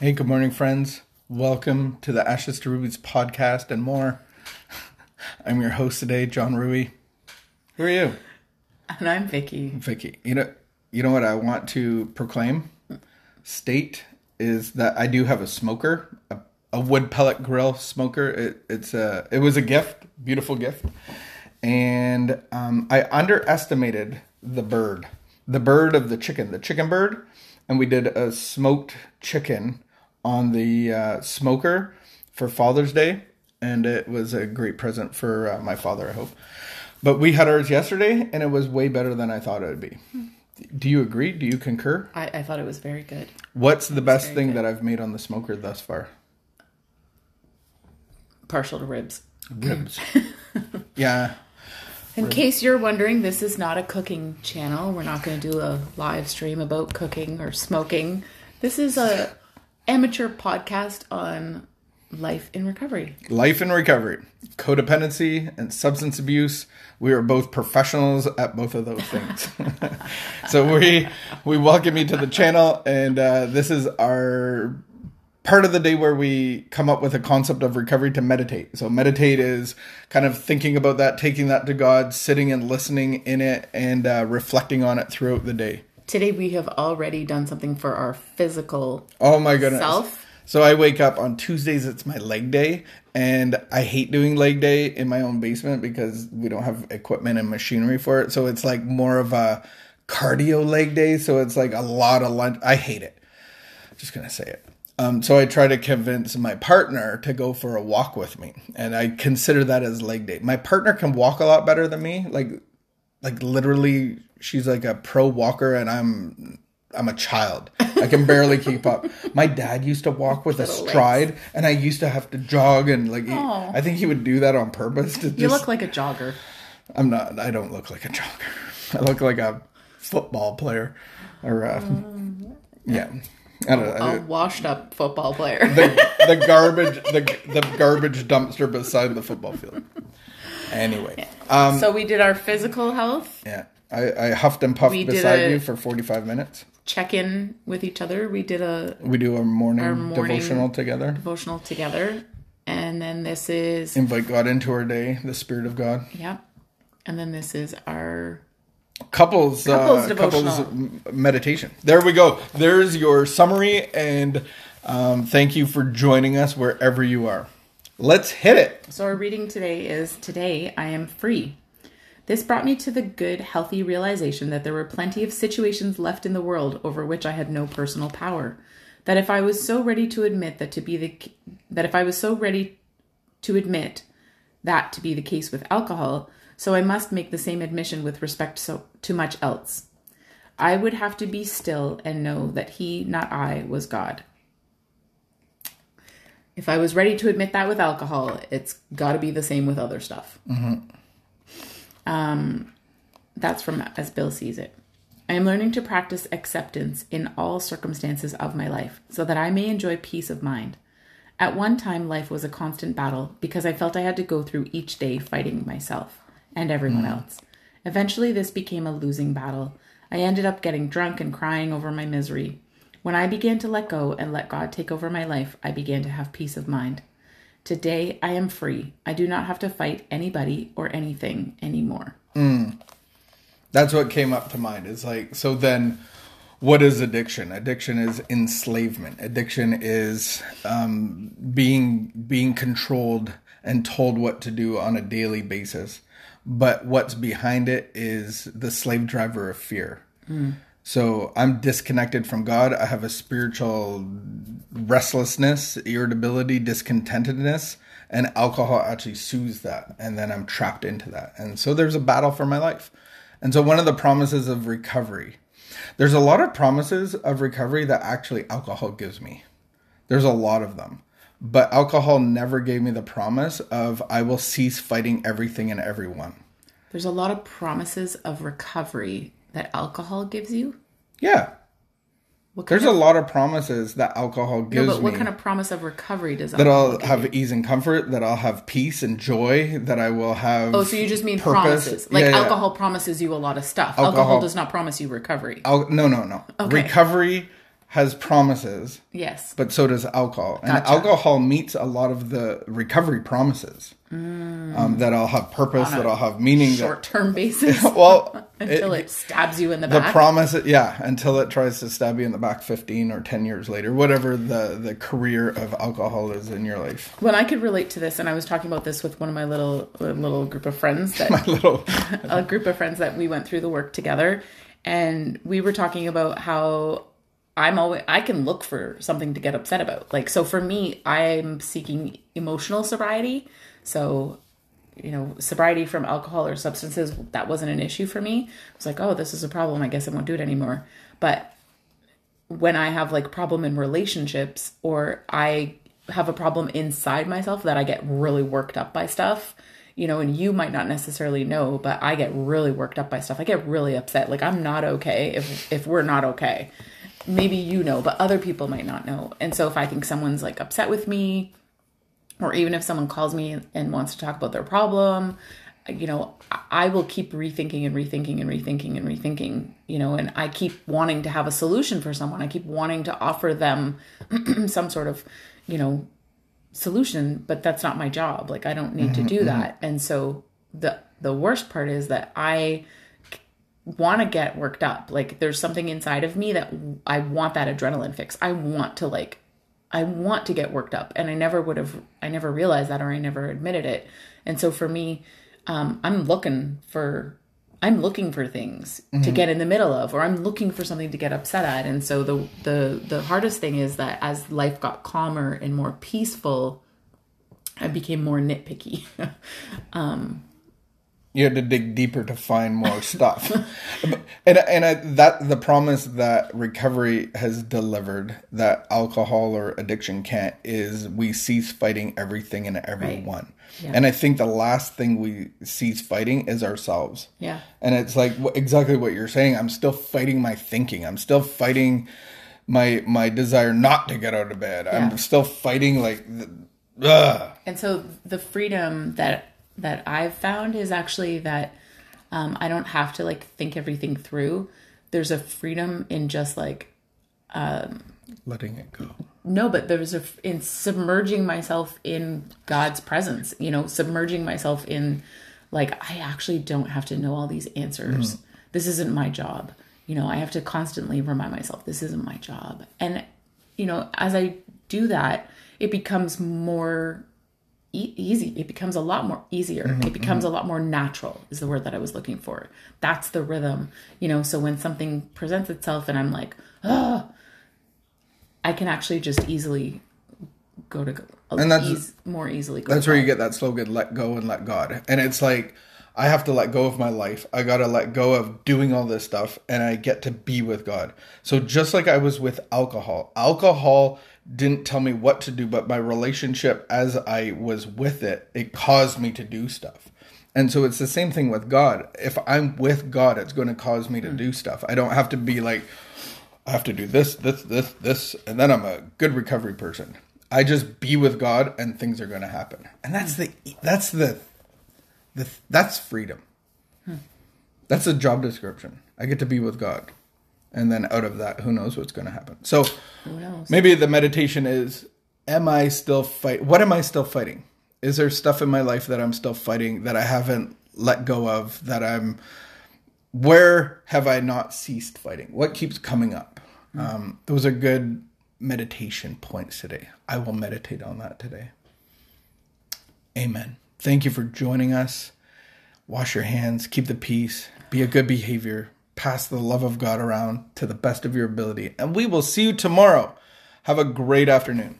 Hey, good morning, friends. Welcome to the Ashes to Rubies podcast and more. I'm your host today, John Rui. Who are you? And I'm Vicky. Vicky. You know, you know what I want to proclaim, state is that I do have a smoker, a, a wood pellet grill smoker. It, it's a, it was a gift, beautiful gift, and um, I underestimated the bird, the bird of the chicken, the chicken bird, and we did a smoked chicken on the uh, smoker for Father's Day, and it was a great present for uh, my father. I hope. But we had ours yesterday, and it was way better than I thought it would be. Do you agree? Do you concur? I, I thought it was very good. What's the best thing good. that I've made on the smoker thus far? Partial to ribs. Ribs. yeah. In case you're wondering, this is not a cooking channel. We're not going to do a live stream about cooking or smoking. This is a amateur podcast on life in recovery. Life in recovery, codependency, and substance abuse. We are both professionals at both of those things. so we we welcome you to the channel, and uh, this is our part of the day where we come up with a concept of recovery to meditate. So meditate is kind of thinking about that, taking that to God, sitting and listening in it, and uh, reflecting on it throughout the day. Today we have already done something for our physical Oh my goodness. self. So I wake up on Tuesdays, it's my leg day, and I hate doing leg day in my own basement because we don't have equipment and machinery for it. So it's like more of a cardio leg day. So it's like a lot of lunch. I hate it. Just gonna say it. Um, so I try to convince my partner to go for a walk with me, and I consider that as leg day. My partner can walk a lot better than me. Like, like literally, she's like a pro walker, and I'm I'm a child. I can barely keep up. My dad used to walk with a Little legs. stride, and I used to have to jog, and like he, I think he would do that on purpose. To You look like a jogger. I'm not. I don't look like a jogger. I look like a football player, or uh, yeah. I don't know. A washed up football player. the, the garbage the, the garbage dumpster beside the football field. Anyway, um, so we did our physical health yeah, I, I huffed and puffed We beside you for forty five minutes. check in with each other. We did a We do our morning, Our morning- devotional together. devotional together. And then this is Invite God into our day, the Spirit of God. yeah. And then this is our Couples, Couples uh, couples meditation. There we go. There's your summary, and um, thank you for joining us wherever you are. Let's hit it. So our reading today is Today I Am Free. This brought me to the good, healthy realization that there were plenty of situations left in the world over which I had no personal power. That if I was so ready to admit that to be the that if I was so ready to admit that to be the case with alcohol, so I must make the same admission with respect so, to much else. I would have to be still and know that he, not I, was God. If I was ready to admit that with alcohol, it's got to be the same with other stuff. Um, that's from as Bill sees it. I am learning to practice acceptance in all circumstances of my life so that I may enjoy peace of mind. At one time, life was a constant battle because I felt I had to go through each day fighting myself and everyone else. Eventually, this became a losing battle. I ended up getting drunk and crying over my misery. When I began to let go and let God take over my life, I began to have peace of mind. Today, I am free. I do not have to fight anybody or anything anymore. That's what came up to mind. Is like, so then what is addiction? Addiction is enslavement. Addiction is um, being being controlled and told what to do on a daily basis. But what's behind it is the slave driver of fear. So I'm disconnected from God. I have a spiritual restlessness, irritability, discontentedness, and alcohol actually soothes that. And then I'm trapped into that. And so there's a battle for my life. And so one of the promises of recovery, there's a lot of promises of recovery that actually alcohol gives me. There's a lot of them. But alcohol never gave me the promise of I will cease fighting everything and everyone. There's a lot of promises of recovery that alcohol gives you. Yeah. There's a lot of promises that alcohol no, gives but what kind of promise of recovery does that I'll have you? ease and comfort, that I'll have peace and joy, that I will have. Oh, so you just mean purpose. promises? Like Yeah, yeah. alcohol promises you a lot of stuff. Alcohol, Alcohol- does not promise you recovery. Al- no, no, no. Okay. Recovery has promises, Yes. but so does alcohol. And alcohol meets a lot of the recovery promises. Um, that I'll have purpose, Mm. That I'll have meaning. Short term basis. well, until it, stabs you in the the back. The promise, yeah, until it tries to stab you in the back 15 or 10 years later, whatever the, the career of alcohol is in your life. when I could relate to this, and I was talking about this with one of my little little group of friends that My little, a group of friends that we went through the work together and we were talking about how I'm always I can look for something to get upset about. Like so for me, I'm seeking emotional sobriety. So you know, sobriety from alcohol or substances, that wasn't an issue for me. I was like, oh, this is a problem. I guess I won't do it anymore. But when I have like problem in relationships or I have a problem inside myself that I get really worked up by stuff, you know, and you might not necessarily know, but I get really worked up by stuff. I get really upset. Like I'm not okay if if we're not okay. Maybe you know, but other people might not know. And so if I think someone's like upset with me, or even if someone calls me and wants to talk about their problem, you know, I- will keep rethinking and rethinking and rethinking and rethinking, you know, and I keep wanting to have a solution for someone. I keep wanting to offer them some sort of, you know, solution, but that's not my job. Like I don't need to mm-hmm, do mm-hmm. that. And so the the worst part is that I want to get worked up. Like there's something inside of me that I want that adrenaline fix. I want to like I want to get worked up and I never would have I never realized that or I never admitted it. And so for me, um I'm looking for I'm looking for things to get in the middle of or I'm looking for something to get upset at. And so the the the hardest thing is that as life got calmer and more peaceful, I became more nitpicky. you had to dig deeper to find more stuff and and I, that the promise that recovery has delivered that alcohol or addiction can't is we cease fighting everything and everyone Yeah. and i think the last thing we cease fighting is ourselves yeah. and it's like exactly what you're saying i'm still fighting my thinking i'm still fighting my my desire not to get out of bed Yeah. i'm still fighting like the, ugh. And so the freedom that that I've found is actually that um, I don't have to like think everything through. There's a freedom in just like letting it go no, but there's a in submerging myself in God's presence. You know, submerging myself in like I actually don't have to know all these answers. This isn't my job. You know, I have to constantly remind myself this isn't my job. And you know, as I do that, it becomes more e- easy. It becomes a lot more easier. Mm-hmm, it becomes mm-hmm. a lot more natural. Is the word that I was looking for. That's the rhythm. You know, so when something presents itself and I'm like, oh, I can actually just easily go to And that's- ease, more easily. Go That's where you get that slogan, let go and let God. And it's like, I have to let go of my life. I got to let go of doing all this stuff and I get to be with God. So just like I was with alcohol, alcohol didn't tell me what to do, but my relationship as I was with it, it caused me to do stuff. And so it's the same thing with God. If I'm with God, it's going to cause me to hmm. do stuff. I don't have to be like, I have to do this, this, this, this, and then I'm a good recovery person. I just be with God, and things are going to happen. And that's the that's the the that's freedom. That's a job description. I get to be with God, and then out of that, who knows what's going to happen. So maybe the meditation is: Am I still fight? What am I still fighting? Is there stuff in my life that I'm still fighting that I haven't let go of? That I'm where have I not ceased fighting? What keeps coming up? Um, those are good meditation points today. I will meditate on that today. Amen. Thank you for joining us. Wash your hands, keep the peace, be a good behavior, pass the love of God around to the best of your ability. And we will see you tomorrow. Have a great afternoon.